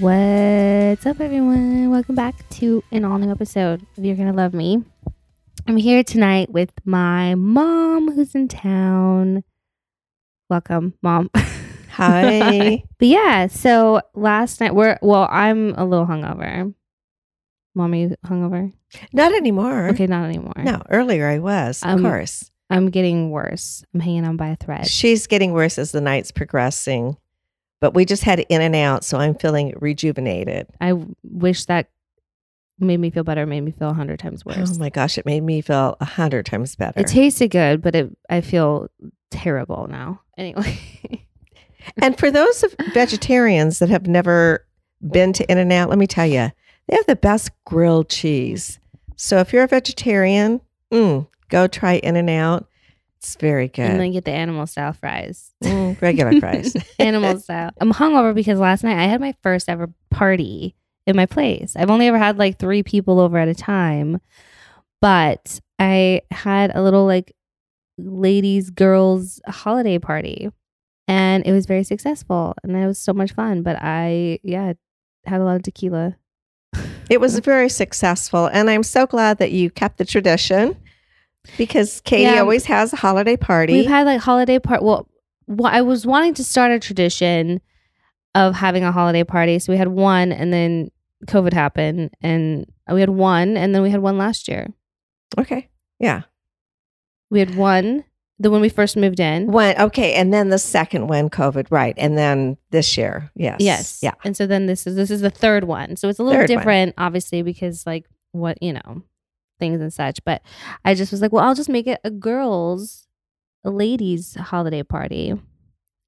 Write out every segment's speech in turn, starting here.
What's up, everyone? Welcome back to an all new episode of You're Gonna Love Me. I'm here tonight with my mom who's in town. Welcome, mom. Hi. but yeah, so last night we're well, I'm a little hungover. Mommy hungover? Not anymore. Okay, not anymore. No, earlier I was, of Um, course. I'm getting worse. I'm hanging on by a thread. She's getting worse as the night's progressing. But we just had in and out, so I'm feeling rejuvenated. I wish that made me feel better, made me feel a hundred times worse. Oh my gosh, it made me feel a hundred times better. it tasted good, but it I feel terrible now. Anyway. and for those of vegetarians that have never been to In and Out, let me tell you, they have the best grilled cheese. So if you're a vegetarian, mm, go try In and Out. It's very good. and then get the animal style fries. Mm, regular fries. animal style. I'm hungover because last night I had my first ever party in my place. I've only ever had like three people over at a time, but I had a little like ladies, girls holiday party and it was very successful and it was so much fun. But I, yeah, had a lot of tequila. It was very successful, and I'm so glad that you kept the tradition because Katie Yeah. always has a holiday party. We've had like holiday part. Well, wh- I was wanting to start a tradition of having a holiday party. So we had one, and then COVID happened, and we had one, and then we had one last year. okay, yeah. We had one the when we first moved in. One okay, and then the second one, COVID, right? And then this year, yes, Yes. yeah. And so then this is this is the third one. So it's a little Third one. different, obviously, because like what you know, things and such. But I just was like, well, I'll just make it a girls, a ladies' holiday party.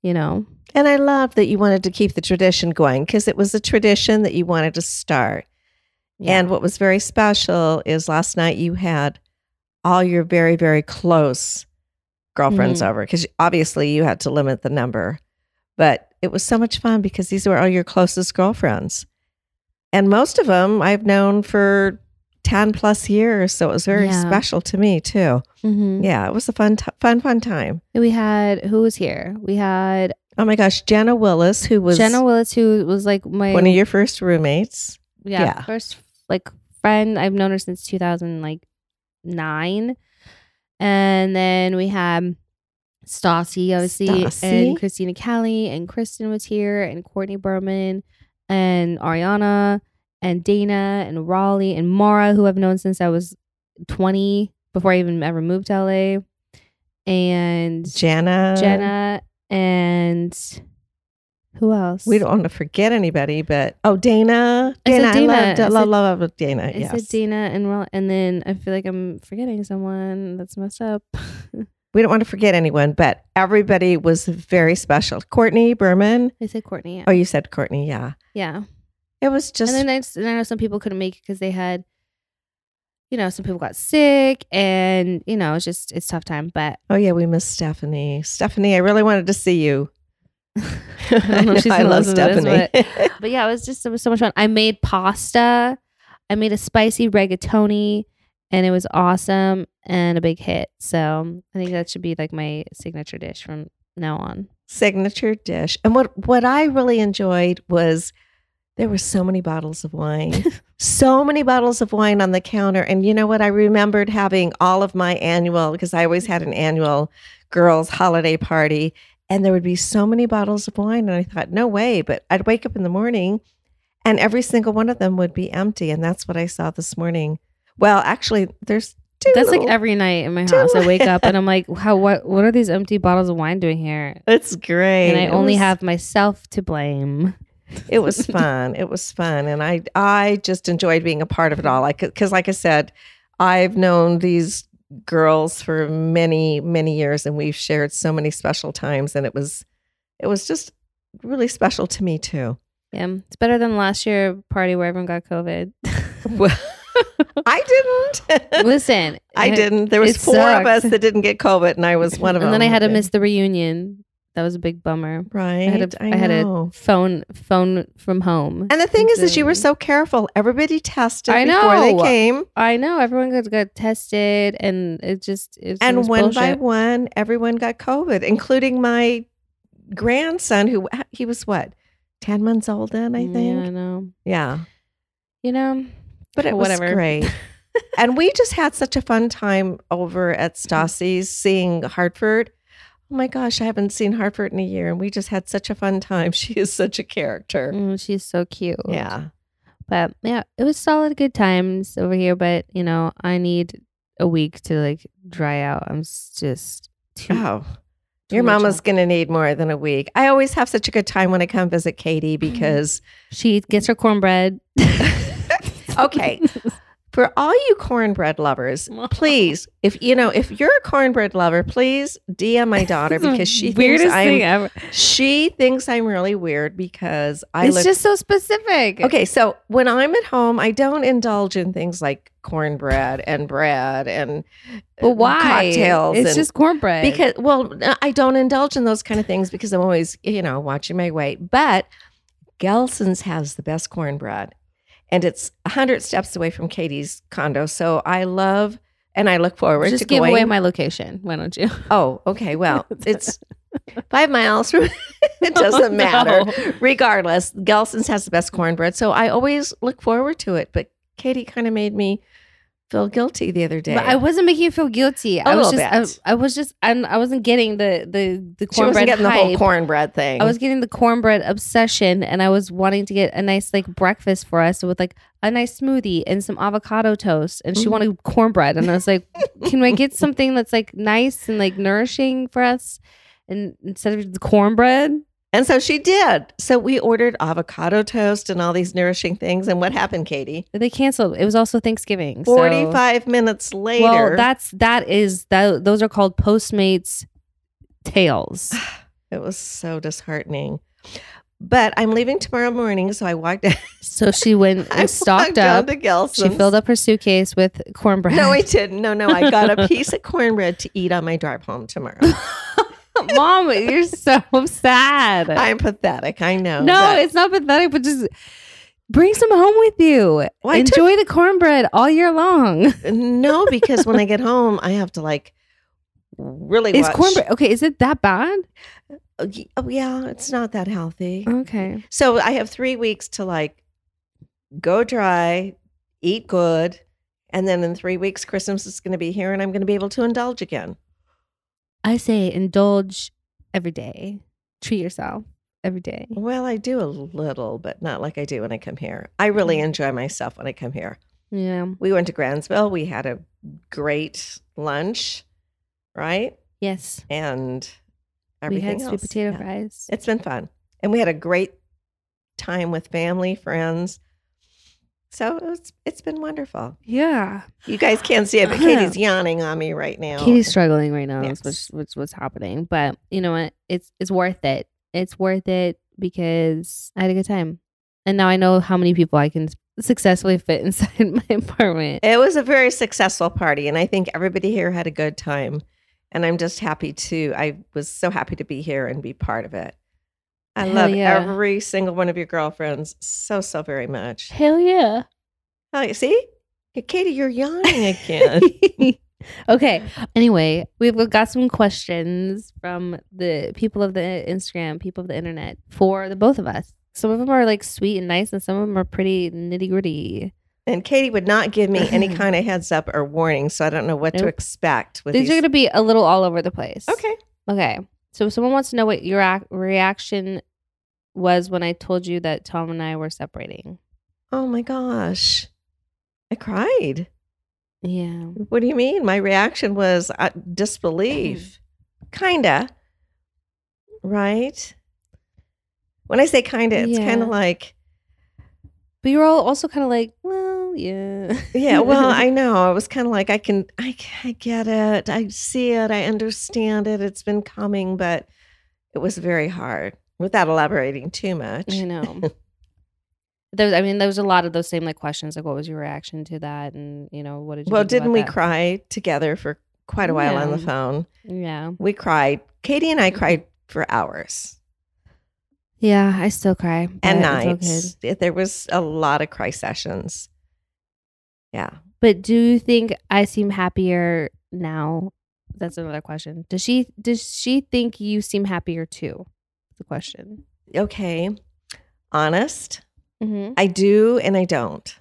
You know. And I love that you wanted to keep the tradition going because it was a tradition that you wanted to start. Yeah. And what was very special is last night you had all your very, very close girlfriends Mhm. over because obviously you had to limit the number. But it was so much fun because these were all your closest girlfriends. And most of them I've known for 10 plus years. So it was very Yeah. special to me too. Mhm. Yeah, it was a fun, t- fun, fun time. We had who was here? We had Oh my gosh, Jenna Willis, who was Jenna Willis, who was like my one of your first roommates. yeah, yeah. first like friend. I've known her since two thousand like nine, and then we had Stassi, obviously, Stassi. and Christina Kelly, and Kristen was here, and Courtney Berman, and Ariana, and Dana, and Raleigh, and Mara, who I've known since I was twenty, before I even ever moved to LA, and Jenna. Jenna and who else? We don't want to forget anybody, but oh, Dana. I said Dana. I, Dana. love, I love, said- love, love Dana. I yes. said Dana and Ro- and then I feel like I'm forgetting someone that's messed up. we don't want to forget anyone, but everybody was very special. Courtney Berman. I said Courtney. Yeah. Oh, you said Courtney. Yeah. yeah. It was just, and then I, and I know some people couldn't make it because they had, you know, some people got sick and you know it's just it's tough time. But oh, yeah, we miss Stephanie. Stephanie, I really wanted to see you. I don't know she's I love to this, Stephanie. but yeah, it was just it was so much fun. I made pasta. I made a spicy rigatoni, and it was awesome and a big hit. So I think that should be like my signature dish from now on. Signature dish. And what, what I really enjoyed was there were so many bottles of wine. so many bottles of wine on the counter. And you know what? I remembered having all of my annual, because I always had an annual girls' holiday party, and there would be so many bottles of wine. And I thought, no way. But I'd wake up in the morning and every single one of them would be empty. And that's what I saw this morning. Well, actually, there's two. That's like every night in my house. I wake up and I'm like, how what what are these empty bottles of wine doing here? It's great. And I It only was- have myself to blame. It was fun. It was fun, and I I just enjoyed being a part of it all. Like because, like I said, I've known these girls for many many years, and we've shared so many special times, and it was it was just really special to me too. Yeah, it's better than last year party where everyone got COVID. Well, I didn't. Listen, I didn't. There was four of us that didn't get COVID, and I was one of and them. And then I had to miss the reunion. That was a big bummer. Right. I had a, I had a phone phone from home. And the thing is, is you were so careful. Everybody tested I before they know. came, I know everyone got, got tested, and it just it and one by one, everyone got COVID, including my grandson, who he was what ten months old then, I mm, Yeah, I think. know. Yeah, You know, but it Whatever. was great. and we just had such a fun time over at Stassi's seeing Hartford. Oh my gosh, I haven't seen Hartford in a year, and we just had such a fun time. She is such a character. Mm, she's so cute. Yeah. But yeah, it was solid good times over here. But you know, I need a week to like dry out. I'm just too. Oh, your mama's going to need more than a week. I always have such a good time when I come visit Katie because, She gets her cornbread. okay, for all you cornbread lovers, please, if you know, if you're a cornbread lover, please DM my daughter because she thinks I'm, she thinks I'm really weird because I It's look. just so specific. okay, so when I'm at home, I don't indulge in things like cornbread and bread and but uh, why? cocktails. It's just cornbread. because well i don't indulge in those kind of things because i'm always you know watching my weight but gelson's has the best cornbread and it's 100 steps away from katie's condo so i love and i look forward just to give going away my location. Why don't you? oh okay well it's five miles from it doesn't Oh, no. matter regardless gelson's has the best cornbread so i always look forward to it but katie kind of made me feel guilty the other day But I wasn't making you feel guilty. I A was little just, I, I was just, I'm, I wasn't getting the the the cornbread getting the whole cornbread thing I was getting the cornbread obsession, and I was wanting to get a nice like breakfast for us with like a nice smoothie and some avocado toast. And she Mhm. wanted cornbread, and I was like, "Can I get something that's like nice and like nourishing for us?" And instead of the cornbread, And so she did. So we ordered avocado toast and all these nourishing things. And what happened, Katie? they canceled. It was also Thanksgiving. so- 45 minutes later. Well, that's that is that. Those are called Postmates tales. it was so disheartening. But I'm leaving tomorrow morning. So I walked, So she went and stocked up. to Gelson's. She filled up her suitcase with cornbread. No, I didn't. No, no. I got a piece of cornbread to eat on my drive home tomorrow. Mom, you're so sad. I'm pathetic. I know. no, but- it's not pathetic, but just bring some home with you. Well, I took- Enjoy the cornbread all year long. no, because when I get home, I have to like really Is watch. cornbread okay? Is it that bad? Oh, oh, yeah, it's not that healthy. Okay. So I have three weeks to like go dry, eat good, and then in three weeks, Christmas is going to be here, and I'm going to be able to indulge again. I say indulge every day. Treat yourself every day. Well, I do a little, but not like I do when I come here. I really enjoy myself when I come here. Yeah. We went to Grantsville. We had a great lunch, right? Yes. And everything we had sweet else. potato Yeah. fries. It's been fun, and we had a great time with family, friends. So it's it's been wonderful. Yeah. You guys can't see it, but Katie's yawning on me right now. Katie's struggling right now. Yes. That's what's, what's what's happening. But you know what? It's it's worth it. It's worth it because I had a good time, and now I know how many people I can successfully fit inside my apartment. It was a very successful party, and I think everybody here had a good time. And I'm just happy to. I was so happy to be here and be part of it. I Hell love yeah. every single one of your girlfriends so so very much. Hell yeah! Oh, you see, Katie, you're yawning again. okay. Anyway, we've got some questions from the people of the Instagram, people of the internet, for the both of us. Some of them are like sweet and nice, and some of them are pretty nitty gritty. and Katie would not give me any kind of heads up or warning, so I don't know what to expect with These these. are going to be a little all over the place. okay. Okay. So someone wants to know what your ac- reaction was when I told you that Tom and I were separating. Oh my gosh, I cried. Yeah. What do you mean? My reaction was uh, disbelief. kinda. Right? When I say kinda, it's kind of like, But you're all also kind of like, well, yeah. yeah, well, I know. I was kind of like, I can, I, I get it. I see it. I understand it. It's been coming, but it was very hard without elaborating too much. I know. there was, I mean, there was a lot of those same like questions, like what was your reaction to that, and you know, what did you? Well, didn't we that? cry together for quite a while on the phone? Yeah, We cried. Katie and I mm-hmm. cried for hours yeah. I still cry and nights. It- There was a lot of cry sessions. Yeah. But do you think I seem happier now? That's another question. Does she does she think you seem happier too? The question. Okay. Honest. Mm-hmm. I do and I don't.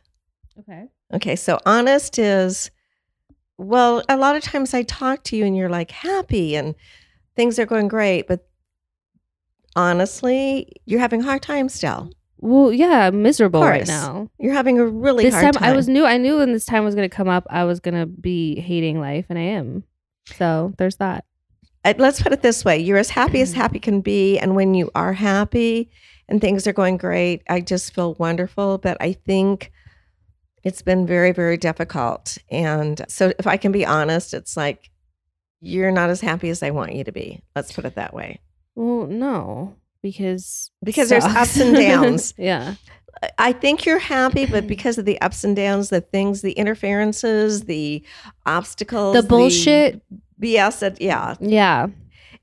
Okay. Okay. So honest is, well, a lot of times I talk to you and you're like happy and things are going great, but honestly, you're having a hard time still. Well, yeah, I'm miserable right now. You're having a really this hard time, time. I was new. I knew when this time was going to come up, I was going to be hating life, and I am. So there's that. Uh, let's put it this way you're as happy as happy can be and when you are happy and things are going great i just feel wonderful but i think it's been very very difficult and so if i can be honest it's like you're not as happy as i want you to be let's put it that way Well, no, because Because there's ups and downs. yeah. I- think you're happy but because of the ups and downs the things the interferences the obstacles The bullshit. bs that yeah Yeah.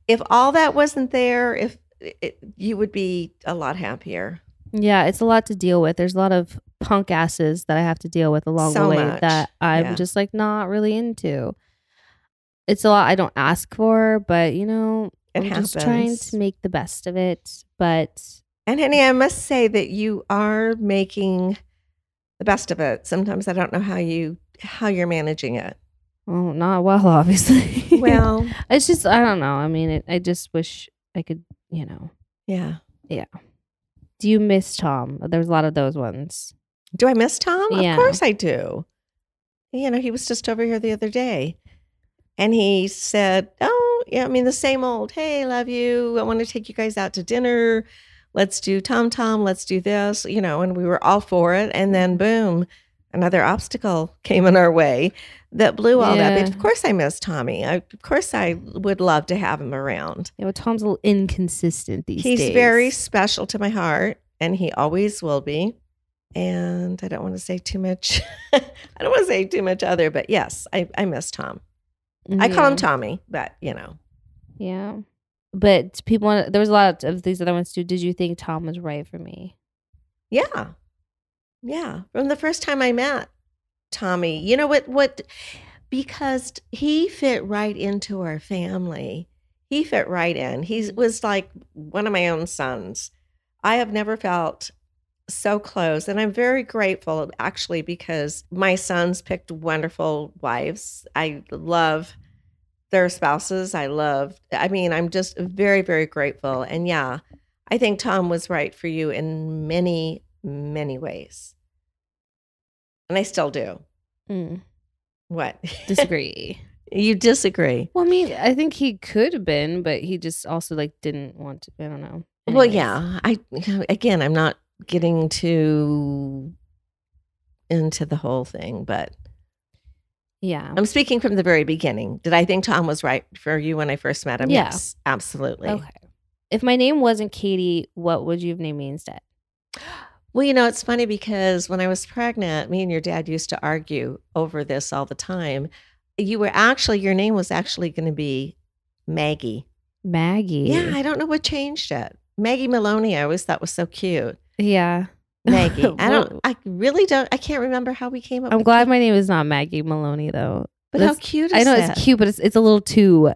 if all that wasn't there if it, you would be a lot happier Yeah, it's a lot to deal with. There's a lot of punk asses that I have to deal with along So the way much. that I'm Yeah. just like not really into. It's a lot I don't ask for, but you know, It I'm just trying to make the best of it. But And honey, I must say that you are making the best of it. Sometimes I don't know how you how you're managing it. well, not well, obviously. Well, it's just I don't know. I mean, it, I just wish I could, you know. Yeah. Yeah. Do you miss Tom? There's a lot of those ones. Do I miss Tom? Yeah. Of course I do. You know, he was just over here the other day. And he said, Oh, yeah, I mean, the same old, hey, love you. I want to take you guys out to dinner. Let's do Tom Tom. Let's do this, you know, and we were all for it. And then, mm-hmm. boom, another obstacle came in our way that blew all that. But of course, I miss Tommy. I, of course, I would love to have him around. You know, Tom's a little inconsistent these He's days. He's very special to my heart, and he always will be. And I don't want to say too much. I don't want to say too much other, but yes, I, I miss Tom. I call him Tommy, but you know, Yeah. But people there was a lot of these other ones too. Did you think Tom was right for me? yeah, yeah. From the first time I met Tommy, you know what? What? Because he fit right into our family. He fit right in. He was like one of my own sons. I have never felt so close. And I'm very grateful actually because my sons picked wonderful wives. I love their spouses. I love, I mean, I'm just very, very grateful. And yeah, I think Tom was right for you in many, many ways. And I still do. Mm, What? disagree. you disagree. well, I mean, I think he could have been, but he just also like didn't want to. I don't know. Well, yeah. I again, I'm not getting too into the whole thing, but Yeah. I'm speaking from the very beginning. Did I think Tom was right for you when I first met him? Yeah. Yes, absolutely. Okay. If my name wasn't Katie, what would you have named me instead? Well, you know, it's funny because when I was pregnant, me and your dad used to argue over this all the time. You were actually, your name was actually going to be Maggie. Maggie. Yeah, I don't know what changed it. Maggie Maloney, I always thought was so cute. Yeah. Maggie. I don't, I really don't, I can't remember how we came up I'm glad it. my name is not Maggie Maloney though. But how cute is I know that? it's cute, but it's it's a little too,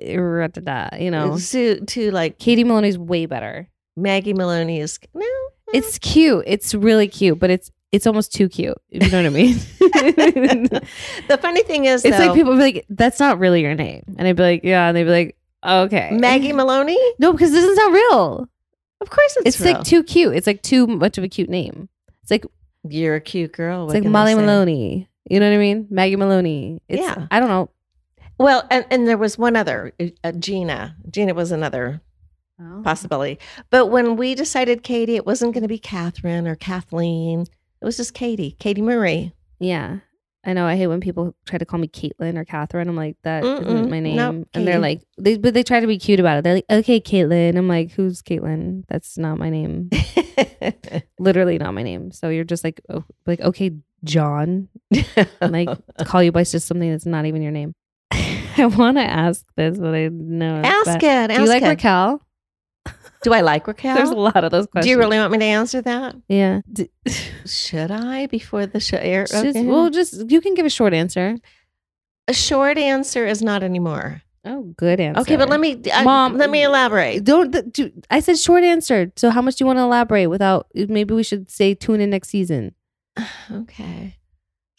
you know. too to like Katie Maloney's way better. Maggie Maloney is, no. no. It's cute. It's really cute, but it's it's almost too cute. You know what I mean. the funny thing is, it's though, like people be like, "That's not really your name," and I'd be like, "Yeah," and they'd be like, "Okay." Maggie Maloney? No, because this is not real. Of course it's, It's, real. like too cute. It's like too much of a cute name. It's like You're a cute girl. it's like can I Molly say? Maloney. You know what I mean? Maggie Maloney. It's, Yeah. I don't know. Well, and, and there was one other, uh, Gina. Gina was another possibility. But when we decided Katie, it wasn't going to be Catherine or Kathleen. It was just Katie, Katie Marie. Yeah. I know I hate when people try to call me Caitlin or Catherine. I'm like, that not my name. Nope, and they're like, they but they try to be cute about it. They're like, okay, Caitlin. I'm like, who's Caitlin? That's not my name. Literally not my name. So you're just like, oh, like okay, John. Like call you by just something that's not even your name. I want to ask this, but I know. ask it. Do Ask you like it. Raquel? Do I like Raquel? There's a lot of those questions. Do you really want me to answer that? Yeah. D- Should I before the show air? just- Okay. Well, just you can give a short answer. a short answer is not anymore. Oh, good answer. Okay, but let me, Mom, let me mm, elaborate. Don't do, I said short answer. So how much do you want to elaborate without maybe we should say tune in next season. Okay.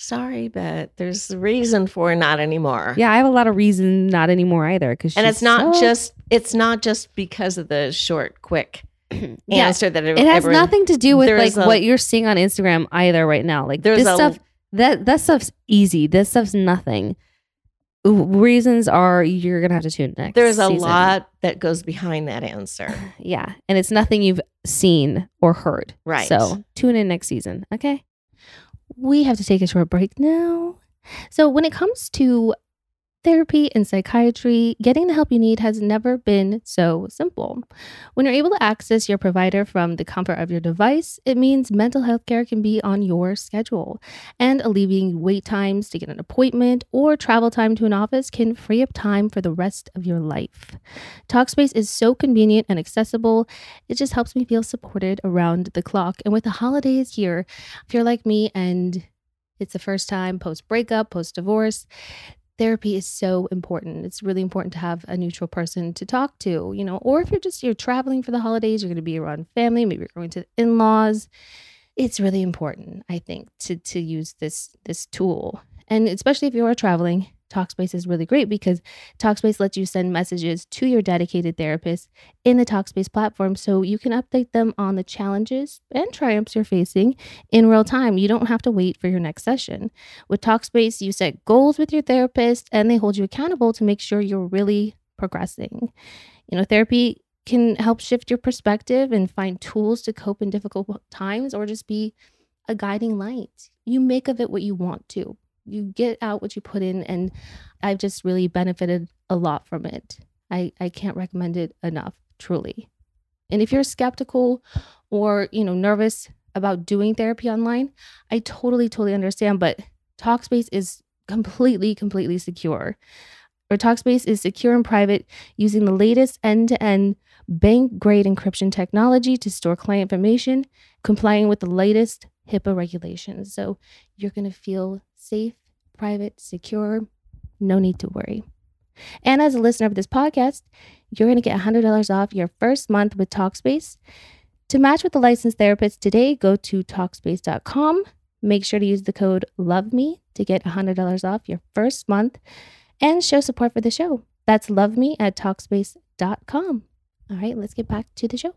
Sorry, but there's a reason for not anymore. Yeah, I have a lot of reason not anymore either cuz And it's not just it's not just because of the short, quick yeah, answer that it has everyone- nothing to do with like a- what you're seeing on Instagram either right now. Like There's this a- stuff that that stuff's easy. This stuff's nothing. Reasons are you're going to have to tune next. There's a season. lot that goes behind that answer. Yeah, and it's nothing you've seen or heard. Right. So tune in next season, okay? We have to take a short break now. So, when it comes to therapy and psychiatry, getting the help you need has never been so simple. When you're able to access your provider from the comfort of your device, it means mental health care can be on your schedule. And alleviating wait times to get an appointment or travel time to an office can free up time for the rest of your life. Talkspace is so convenient and accessible. It just helps me feel supported around the clock. And with the holidays here, if you're like me and it's the first time post breakup, post divorce, therapy is so important. It's really important to have a neutral person to talk to, you know, or if you're just you're traveling for the holidays, you're going to be around family, maybe you're going to in-laws. It's really important, I think, to to use this this tool. And especially if you are traveling, Talkspace is really great because Talkspace lets you send messages to your dedicated therapist in the Talkspace platform so you can update them on the challenges and triumphs you're facing in real time. You don't have to wait for your next session. With Talkspace, you set goals with your therapist and they hold you accountable to make sure you're really progressing. You know, therapy can help shift your perspective and find tools to cope in difficult times or just be a guiding light. You make of it what you want to. You get out what you put in and I've just really benefited a lot from it. I, I can't recommend it enough, truly. And if you're skeptical or, you know, nervous about doing therapy online, I totally, totally understand. But Talkspace is completely, completely secure. Or Talkspace is secure and private using the latest end-to-end bank grade encryption technology to store client information, complying with the latest HIPAA regulations. So you're going to feel safe, private, secure, no need to worry. And as a listener of this podcast, you're going to get $100 off your first month with Talkspace. To match with the licensed therapist today, go to Talkspace.com. Make sure to use the code LOVEME to get $100 off your first month and show support for the show. That's LOVEME at Talkspace.com. All right, let's get back to the show.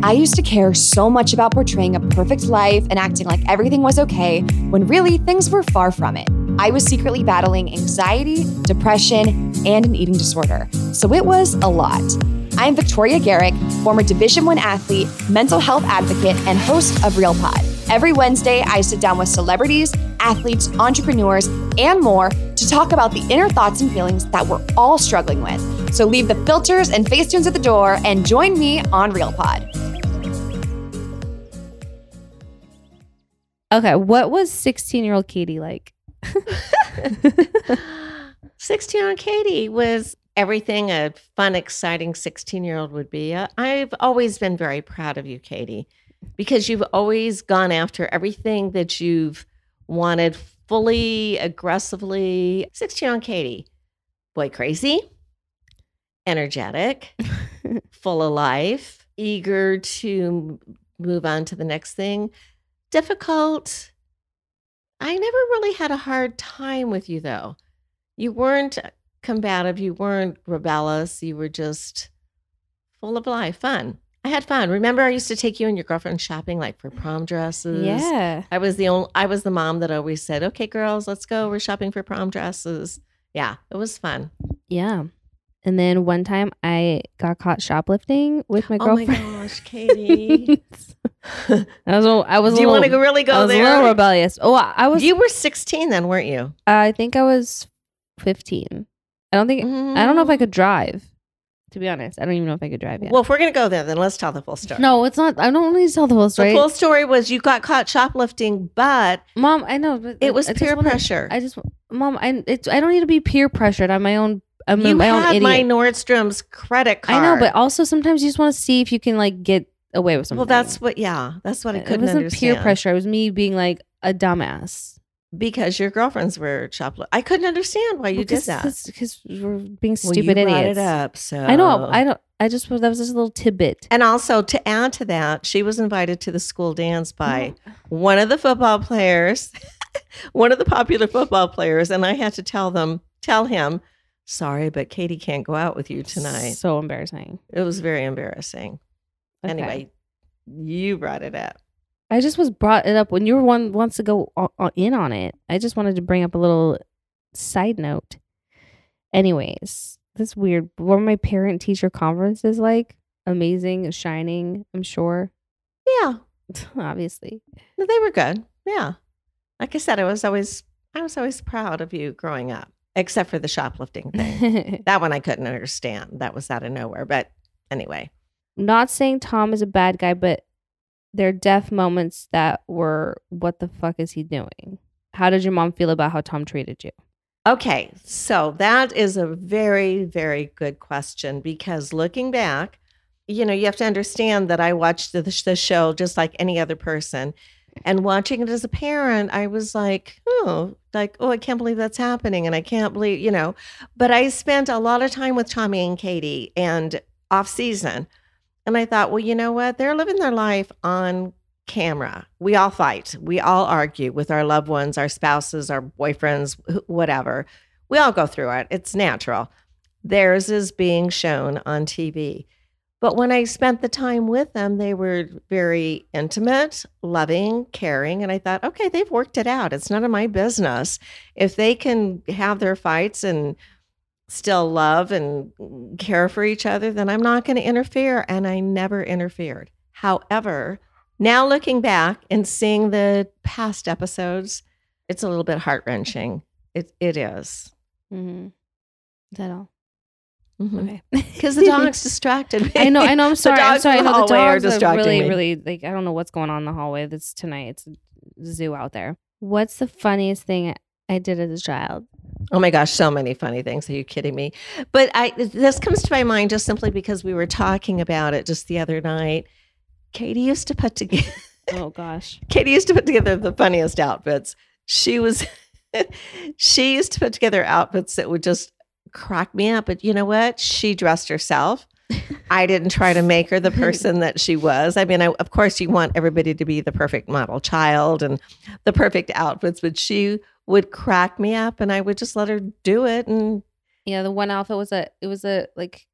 I used to care so much about portraying a perfect life and acting like everything was okay when really things were far from it. I was secretly battling anxiety, depression, and an eating disorder. So it was a lot. I'm Victoria Garrick, former Division 1 athlete, mental health advocate, and host of Real Pod. Every Wednesday, I sit down with celebrities, athletes, entrepreneurs, and more to talk about the inner thoughts and feelings that we're all struggling with. So leave the filters and facetunes at the door and join me on Real Pod. Okay, what was 16 year old Katie like? 16 year old Katie was everything a fun, exciting 16 year old would be. Uh, I've always been very proud of you, Katie, because you've always gone after everything that you've wanted fully, aggressively. 16 year old Katie, boy crazy, energetic, full of life, eager to move on to the next thing. Difficult. I never really had a hard time with you, though. You weren't combative. You weren't rebellious. You were just full of life, fun. I had fun. Remember, I used to take you and your girlfriend shopping, like for prom dresses. Yeah. I was the only. I was the mom that always said, "Okay, girls, let's go. We're shopping for prom dresses." Yeah, it was fun. Yeah. And then one time I got caught shoplifting with my girlfriend. Oh my gosh, Katie. I was. I was. Do you want to really I go was a little there? rebellious. Oh, I I was. You were 16 then, weren't you? I think I was fifteen. I don't think. I don't know if I could drive. To be honest, I don't even know if I could drive yet. Well, if we're going to go there, then let's tell the full story. no, it's not. I don't need to tell the whole story. The full story was you got caught shoplifting, but Mom, I know, but it was I peer wanna- pressure. I just, Mom, I it's I don't need to be peer pressured. I'm my own. I'm you my own had idiot. my Nordstrom's credit card. I know, but also sometimes you just want to see if you can like get away with something. well, that's what. Yeah, that's what I couldn't It wasn't understand. peer pressure. It was me being like a dumbass. because your girlfriends were shoplifting. I couldn't understand why you did that. because we're being Well, stupid you idiots. it up, so I know. I don't. I just that was just a little tidbit. And also to add to that, she was invited to the school dance by one of the football players, one of the popular football players, and I had to tell them, tell him, sorry, but Katie can't go out with you tonight. So embarrassing. It was very embarrassing. Okay. Anyway, you brought it up. I just was brought it up when you were one wants to go in on it. I just wanted to bring up a little side note. Anyways, this weird. What were my parent teacher conferences like? Amazing, shining. I'm sure. Yeah, Obviously, no, they were good. Yeah, like I said, I was always, I was always proud of you growing up, except for the shoplifting thing. that one I couldn't understand. That was out of nowhere. But anyway, not saying Tom is a bad guy, but there are deaf moments that were, what the fuck is he doing? How did your mom feel about how Tom treated you? Okay, so that is a very, very good question because looking back, you know, you have to understand that I watched the, the show just like any other person. And watching it as a parent, I was like, oh, like, oh, I can't believe that's happening. And I can't believe, you know, but I spent a lot of time with Tommy and Katie and off season. And I thought, well, you know what? They're living their life on camera. We all fight. We all argue with our loved ones, our spouses, our boyfriends, whatever. We all go through it. It's natural. Theirs is being shown on TV. But when I spent the time with them, they were very intimate, loving, caring. And I thought, okay, they've worked it out. It's none of my business. If they can have their fights and still love and care for each other, then I'm not going to interfere. And I never interfered. However, now looking back and seeing the past episodes, it's a little bit heart wrenching. It, it is. Mm-hmm. Is that all? Mm-hmm. Okay. Because the dogs distracted me. I know, I know. I'm sorry. I'm sorry. in No, the hallway are dogs are really, me. really like. I don't know what's going on in the hallway. This tonight. It's a zoo out there. What's the funniest thing I did as a child? Oh my gosh, so many funny things. Are you kidding me? But I this comes to my mind just simply because we were talking about it just the other night. Katie used to put together Oh gosh. Katie used to put together the funniest outfits. She was she used to put together outfits that would just crack me up. But you know what? She dressed herself. I didn't try to make her the person that she was. I mean, I, of course, you want everybody to be the perfect model child and the perfect outfits, but she would crack me up and I would just let her do it. And Yeah, the one outfit was a. It was a like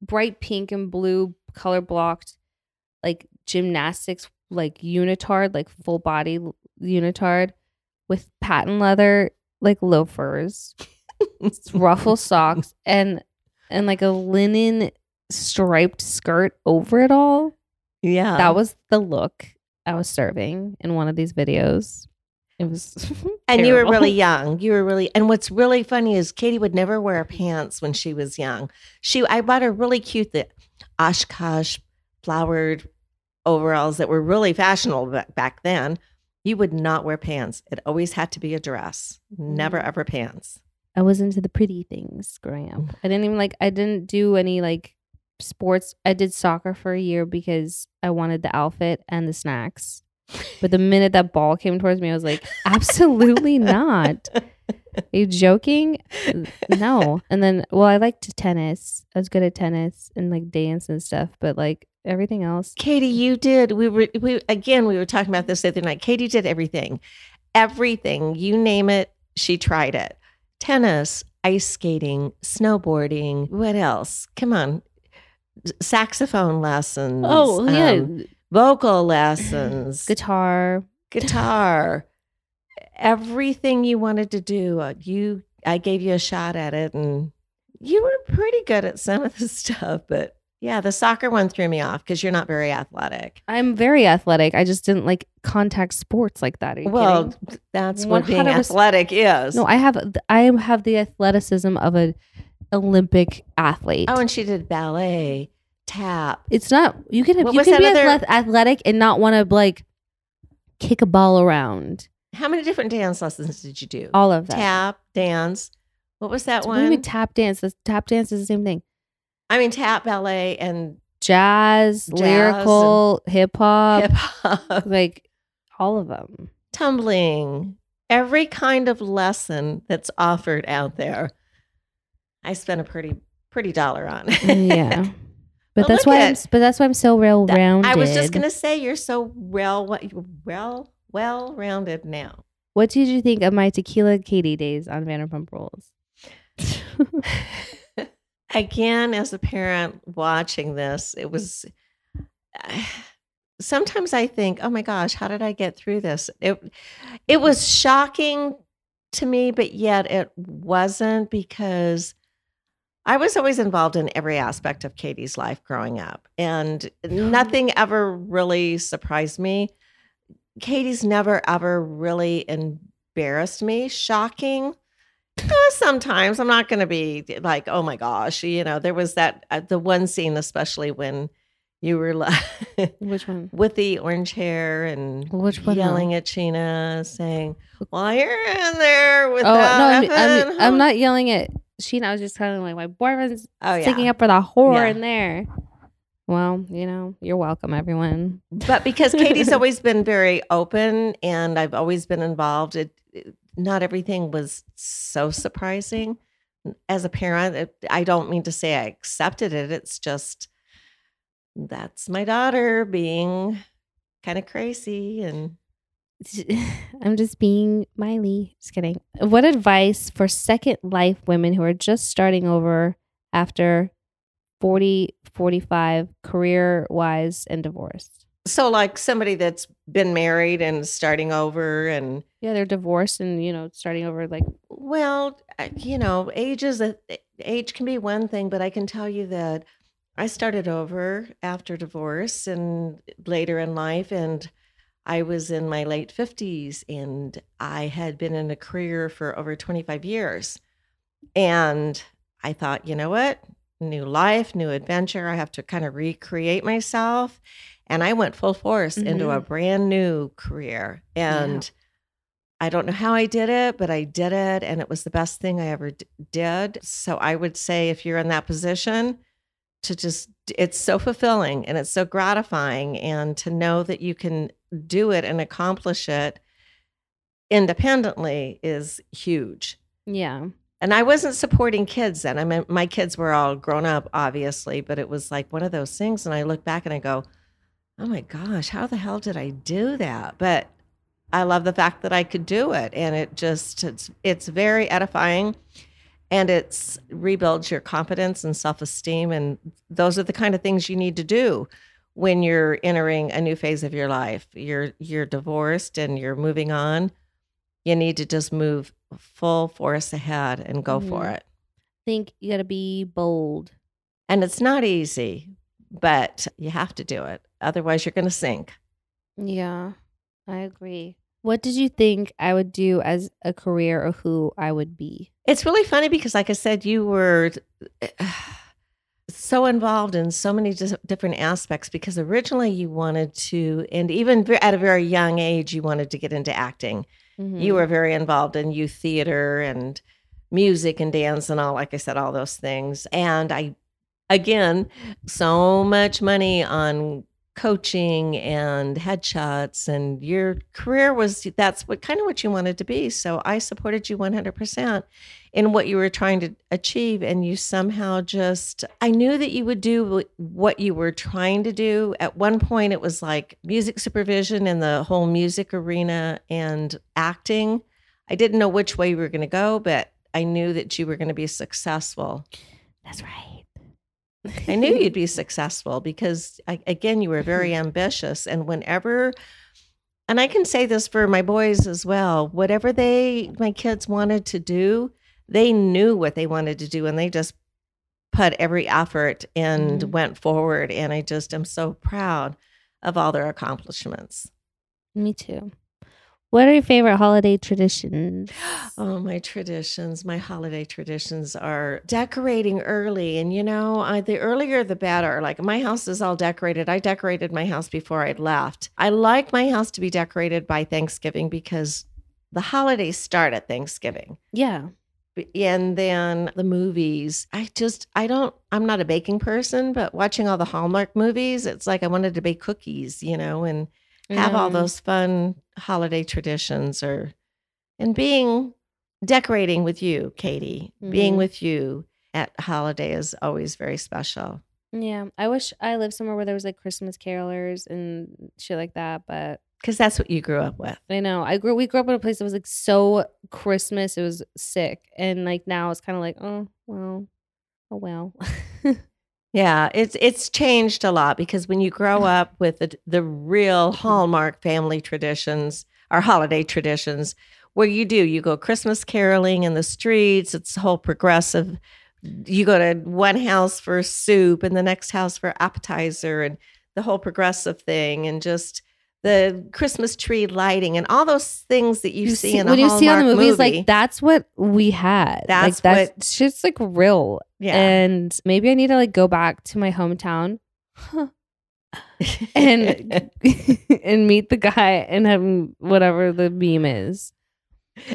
bright pink and blue color blocked, like gymnastics, like unitard, like full body unitard with patent leather, like loafers. ruffle socks and and like a linen striped skirt over it all. yeah, that was the look I was serving in one of these videos. It was And you were really young. You were really, and what's really funny is Katie would never wear pants when she was young. She, I bought her really cute the Oshkosh flowered overalls that were really fashionable back, then. You would not wear pants. It always had to be a dress. Never Mm. ever pants. I was into the pretty things growing up. I didn't even like I didn't do any like sports. I did soccer for a year because I wanted the outfit and the snacks. But the minute that ball came towards me, I was like, absolutely not. Are you joking? No. And then, well, I liked tennis. I was good at tennis and like dance and stuff, but like everything else. Katie, you did. We were we again. We were talking about this the other night. Katie did everything, everything. You name it, she tried it. Tennis, ice skating, snowboarding. What else? Come on, saxophone lessons. Oh, yeah. um, vocal lessons, Guitar. guitar. Everything you wanted to do, uh, you. I gave you a shot at it, and you were pretty good at some of the stuff. But Yeah, the soccer one threw me off because you're not very athletic. I'm very athletic. I just didn't like contact sports like that. Well, kidding? that's what being athletic is. no, I have I have the athleticism of an Olympic athlete. oh, and she did ballet, tap. it's not you can What you can be other- athletic and not want to like kick a ball around. How many different dance lessons did you do? All of that. Tap, dance. What was that What do you one? mean tap dance? The tap dance is the same thing. I mean, tap, ballet, and Jazz, Jazz lyrical, hip hop, hip hop, like all of them. tumbling. Every kind of lesson that's offered out there. I spent a pretty pretty dollar on. yeah. But But that's why I'm, but that's why I'm so well rounded. I was just gonna say you're so well well well rounded now. What did you think of my tequila Katie days on Vanderpump Rules? Again, as a parent watching this, it was. Sometimes I think, oh my gosh, how did I get through this? It, it was shocking to me, but yet it wasn't because I was always involved in every aspect of Katie's life growing up, and nothing ever really surprised me. Katie's never ever really embarrassed me. Shocking. Eh, sometimes I'm not going to be like, oh my gosh, you know, there was that uh, the one scene, especially when you were like Which one? with the orange hair and Which one, though? yelling at Scheana, saying, "While you're in there with Oh that, no, I'm, I'm, I'm not yelling at Scheana. I was just kind of like my boyfriend's Oh yeah, sticking up for the whore Yeah. in there. Well, you know, you're welcome, everyone. but because Katie's always been very open and I've always been involved, it, it- not everything was so surprising. As a parent, it, I don't mean to say I accepted it. It's just that's my daughter being kind of crazy and I'm just being Miley. Just kidding. What advice for second life women who are just starting over after 40, 45, career wise and divorced? so like somebody that's been married and starting over and Yeah, they're divorced and, you know, starting over like, Well, you know, age is a age can be one thing, but I can tell you that I started over after divorce and later in life, and I was in my late fifties, and I had been in a career for over twenty five years, and I thought, you know what, new life, new adventure. I have to kind of recreate myself, and I went full force into a mm-hmm. brand new career, and. I don't know how I did it, but I did it and it was the best thing I ever d- did. So I would say if you're in that position to just it's so fulfilling and it's so gratifying and to know that you can do it and accomplish it independently is huge. yeah. And I wasn't supporting kids then. I mean my kids were all grown up obviously, but it was like one of those things and I look back and I go, "Oh my gosh, how the hell did I do that?" But I love the fact that I could do it and it just it's it's very edifying and it's rebuilds your confidence and self-esteem and those are the kind of things you need to do when you're entering a new phase of your life. You're you're divorced and you're moving on. You need to just move full force ahead and go for Mhm. it. think you got to be bold. And it's not easy, but you have to do it. Otherwise you're going to sink. Yeah, I agree. What did you think I would do as a career or who I would be? It's really funny because, like I said, you were so involved in so many different aspects because originally you wanted to, and even at a very young age, you wanted to get into acting. Mm-hmm. You were very involved in youth theater and music and dance and all, like I said, all those things. And I, again, so much money on coaching and headshots and your career was that's what kind of what you wanted to be. So i supported you 100% in what you were trying to achieve and you somehow just i knew that you would do what you were trying to do. At one point it was like music supervision in the whole music arena and acting. I didn't know which way you were going to go but i knew that you were going to be successful. That's right. I knew you'd be successful because, I, again, you were very ambitious. And whenever, and I can say this for my boys as well, whatever they, my kids wanted to do, they knew what they wanted to do and they just put every effort and Mhm. went forward. And I just am so proud of all their accomplishments. Me too. What are your favorite holiday traditions? Oh, my traditions, my holiday traditions are decorating early. And, you know, I, the earlier the better. Like my house is all decorated. I decorated my house before I left. I like my house to be decorated by Thanksgiving because the holidays start at Thanksgiving. Yeah. And then the movies. I just, I don't, I'm not a baking person, but watching all the Hallmark movies, it's like I wanted to bake cookies, you know, and have all those fun holiday traditions or and being decorating with you katie being Mhm. with you at holiday is always very special Yeah. I wish I lived somewhere where there was like Christmas carolers and shit like that, but because that's what you grew up with I know. I grew we grew up in a place that was like so Christmas, it was sick. And like now it's kind of like, oh, well, oh well. yeah it's it's changed a lot because when you grow up with the, the real hallmark family traditions or holiday traditions where you do you go christmas caroling in the streets it's a whole progressive you go to one house for soup and the next house for appetizer and the whole progressive thing and just the christmas tree lighting and all those things that you, see, in a when you see on the movies, movie. like that's what we had. That's like what- that's shit's like real. yeah And maybe I need to like go back to my hometown and and meet the guy and have whatever the meme is.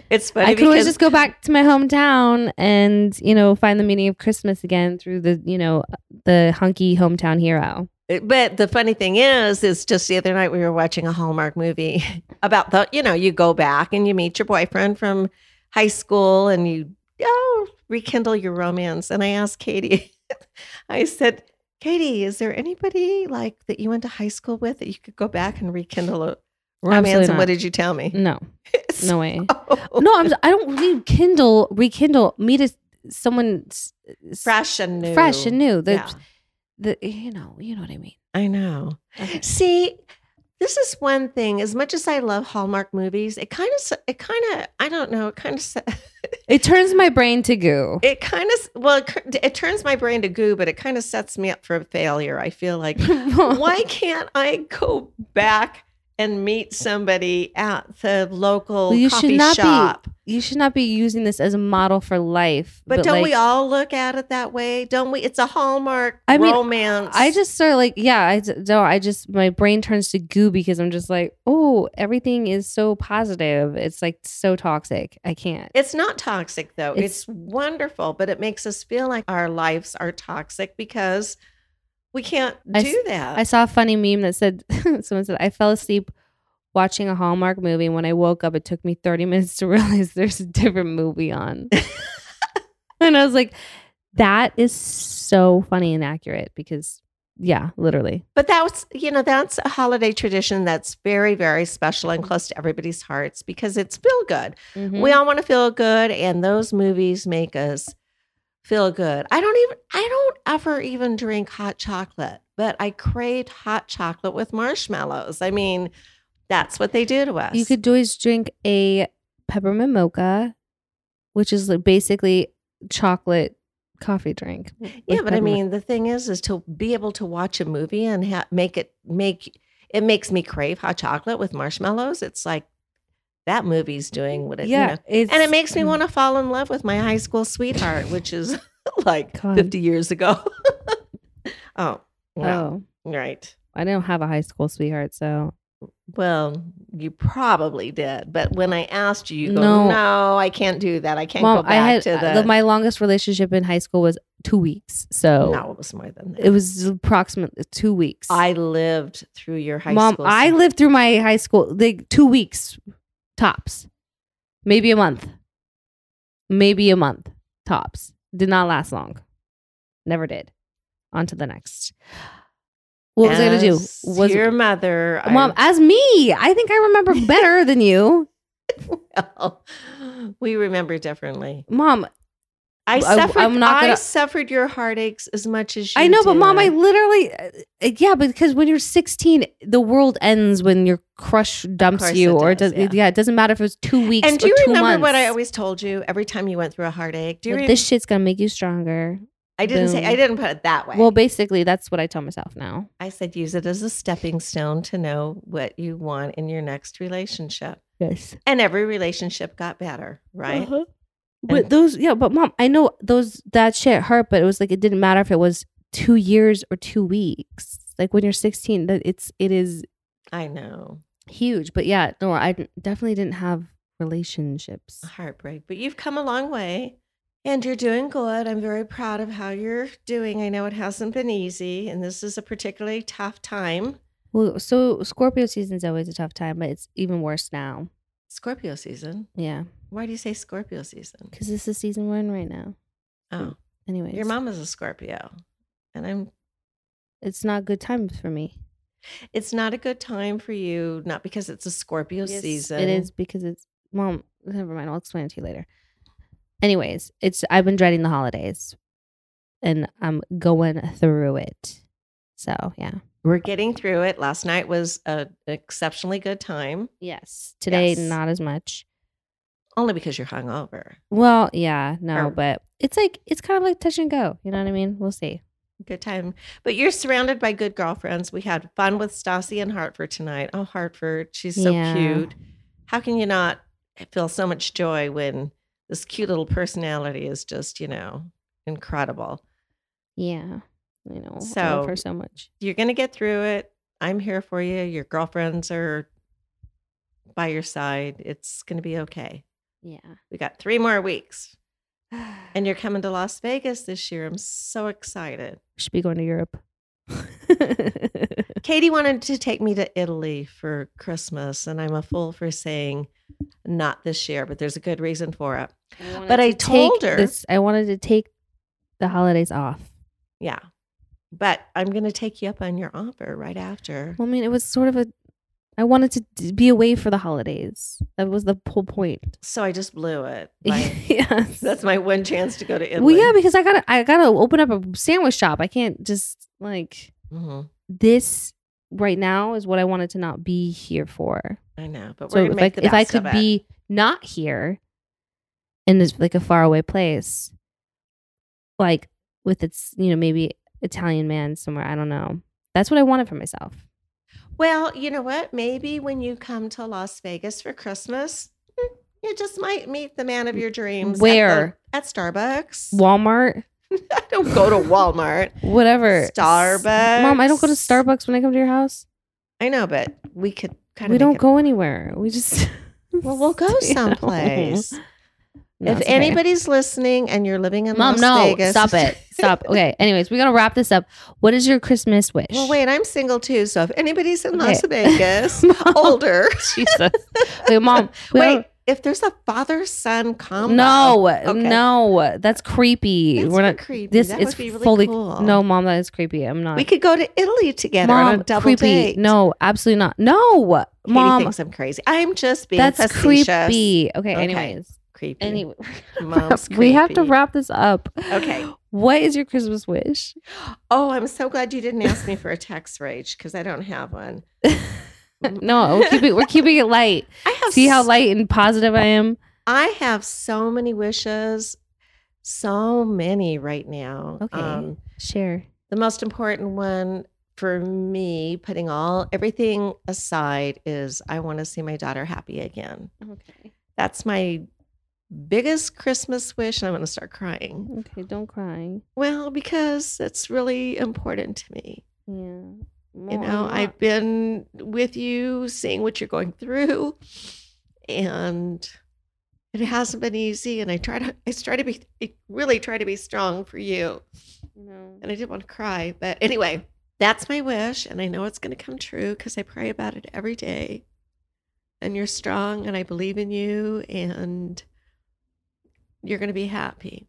it's funny I could always just go back to my hometown and you know find the meaning of Christmas again through the you know the hunky hometown hero. But the funny thing is, is just the other night we were watching a Hallmark movie about the, you know, you go back and you meet your boyfriend from high school and you, oh, rekindle your romance. And I asked Katie, I said, Katie, is there anybody like that you went to high school with that you could go back and rekindle a romance? And what did you tell me? No, no way. No, I'm. I don't rekindle. Rekindle. Meet a someone fresh and new. fresh and new. Yeah, the you know you know what I mean. I know. Okay. See, this is one thing. As much as I love Hallmark movies, it kind of, it kind of, I don't know, it kind of, It turns my brain to goo. it kind of, well, it, it turns my brain to goo, but it kind of sets me up for failure. I feel like, why can't I go back and meet somebody at the local Well, you should coffee not be- shop? you should not be using this as a model for life. But, don't we all look at it that way? Don't we? It's a Hallmark I mean, romance. I just start like, yeah, I don't. I just my brain turns to goo because I'm just like, oh, everything is so positive. It's like so toxic. I can't. It's not toxic though. It's, It's- wonderful, but it makes us feel like our lives are toxic because we can't I do s- that. I saw a funny meme that said, someone said, I fell asleep watching a Hallmark movie. And when I woke up, it took me 30 minutes to realize there's a different movie on. and I was like, that is so funny and accurate because, yeah, literally. but that's you know that's a holiday tradition that's very very special and close to everybody's hearts because it's feel good. Mm-hmm. We all want to feel good, and those movies make us feel good. I don't even I don't ever even drink hot chocolate, but I craved hot chocolate with marshmallows. I mean, that's what they do to us. You could always drink a peppermint mocha, which is basically chocolate coffee drink. Mm, yeah, but I mean, the thing is, is to be able to watch a movie and ha- make it make it makes me crave hot chocolate with marshmallows. It's like that movie's doing what it, you yeah, know. it's, and it makes me want to fall in love with my high school sweetheart, which is like God. fifty years ago. oh, Oh, well, right. I don't have a high school sweetheart, so Well, you probably did, but when I asked you, you go, No. "No, I can't do that. I can't Mom, go back I had to uh, the." my longest relationship in high school was two weeks. So no, it was more than that. it was approximately two weeks. I lived through your high Mom, school. Mom, I lived through my high school like two weeks tops, maybe a month, maybe a month tops. Did not last long. Never did. On to the next. What was I gonna do? Was your mother, I- mom as me? I think I remember better than you, well, we remember differently. mom. I I- suffered. I'm not gonna- suffered your heartaches as much as you. I know, but mom, I literally, uh, yeah, because when you're 16, the world ends when your crush dumps you, it or it does, does, yeah. yeah. it doesn't matter if it was two weeks And do or you two remember months. what I always told you every time you went through a heartache? Do you But re- this shit's gonna make you stronger. I didn't say I didn't put it that way. Well, basically, that's what I tell myself now. I said use it as a stepping stone to know what you want in your next relationship. Yes. And every relationship got better, right? Uh-huh. But those, yeah, but mom, I know those that shit hurt, but it was like it didn't matter if it was two years or two weeks. Like when you're 16, that it's it is I know. huge. But yeah, no, I definitely didn't have relationships. Heartbreak. But you've come a long way and you're doing good. I'm very proud of how you're doing. I know it hasn't been easy and this is a particularly tough time. Well, so Scorpio season's always a tough time, but it's even worse now. Scorpio season. Yeah, Why do you say Scorpio season? because this is season we're right now. Oh, Anyways, your mom is a Scorpio. And I'm it's not good times for me. it's not a good time for you, not because it's a Scorpio Yes, season. It is because it's mom. Never mind. I'll explain it to you later. Anyways, it's I've been dreading the holidays, and I'm going through it. So yeah. We're getting through it. Last night was an exceptionally good time, Yes. Today, Yes. not as much. only because you're hungover. Well, yeah, no, Or- but it's like it's kind of like touch and go. You know what I mean? We'll see. Good time. But you're surrounded by good girlfriends. We had fun with Stassi and Hartford tonight. Oh, Hartford. She's so Yeah. cute. How can you not feel so much joy when this cute little personality is just, you know, incredible? Yeah, I know. I love So- her so much. You're going to get through it. I'm here for you. Your girlfriends are by your side. It's going to be okay. Yeah. We got three more weeks. And you're coming to Las Vegas this year. I'm so excited. should be going to Europe. Katie wanted to take me to Italy for Christmas, and I'm a fool for saying not this year, but there's a good reason for it. But I to told her- this. I wanted to take the holidays off. Yeah. But I'm going to take you up on your offer right after. Well, I mean, it was sort of a. I wanted to d- be away for the holidays. That was the whole point. So I just blew it. by- yes. that's my one chance to go to Italy. well, yeah, because I gotta, I gotta open up a sandwich shop. I can't just like Mhm. this right now is what I wanted to not be here for. I know, but So if I, if I could be not here in this like a faraway place, like with its you know maybe Italian man somewhere, I don't know. That's what I wanted for myself. Well, you know what? Maybe when you come to Las Vegas for Christmas, mm, you just might meet the man of your dreams. at the- Where? At, Starbucks. Walmart, I don't go to Walmart. whatever. Starbucks. Mom, I don't go to Starbucks when I come to your house. I know, but we could kind of. we don't go anywhere. We just Well, we'll go someplace. No, if okay. anybody's listening and you're living in Mom, Las no, Vegas, stop it, stop. Okay. Anyways, we gotta wrap this up. What is your Christmas wish? Well, wait, I'm single too. So if anybody's in Okay. Las Vegas, Mom. older, Jesus. Okay, mom. we wait, if there's a father son combo, no, Okay. no, that's creepy. That's We're not creepy. This That is really fully cool. no, mom. That is creepy. I'm not. we could go to Italy together mom, on a double creepy. date. No, absolutely not. No, Katie mom. thinks I'm crazy. I'm just being That's facetious. creepy. Okay, Okay. Anyways, Creepy. anyway, Mom's we have to wrap this up. Okay. What is your Christmas wish? Oh, I'm so glad you didn't ask me for a tax rage because I don't have one. no, we're keeping we're keeping it light. I have See how light and positive I am. I have so many wishes, so many right now. Um, Okay. Share. the most important one for me, putting all everything aside, is I want to see my daughter happy again. Okay. That's my biggest Christmas wish, and I'm going to start crying. Okay. Don't cry. Well, because it's really important to me. Yeah. You know, I've been with you, seeing what you're going through, and it hasn't been easy. And I try to, I try to be, I really try to be strong for you. No. And I didn't want to cry, but anyway, that's my wish, and I know it's going to come true because I pray about it every day. And you're strong, and I believe in you, and you're going to be happy.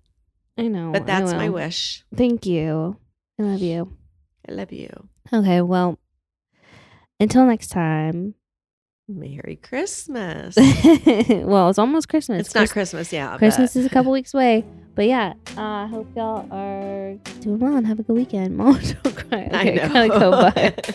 I know. But that's my wish. Thank you. I love you. I love you. Okay. Well, until next time. Merry Christmas. well, it's almost Christmas. it's not Christmas, yeah. Christmas is a couple weeks away. But yeah, uh, I hope y'all are doing well and have a good weekend. Mom, don't cry. I know. go. Bye.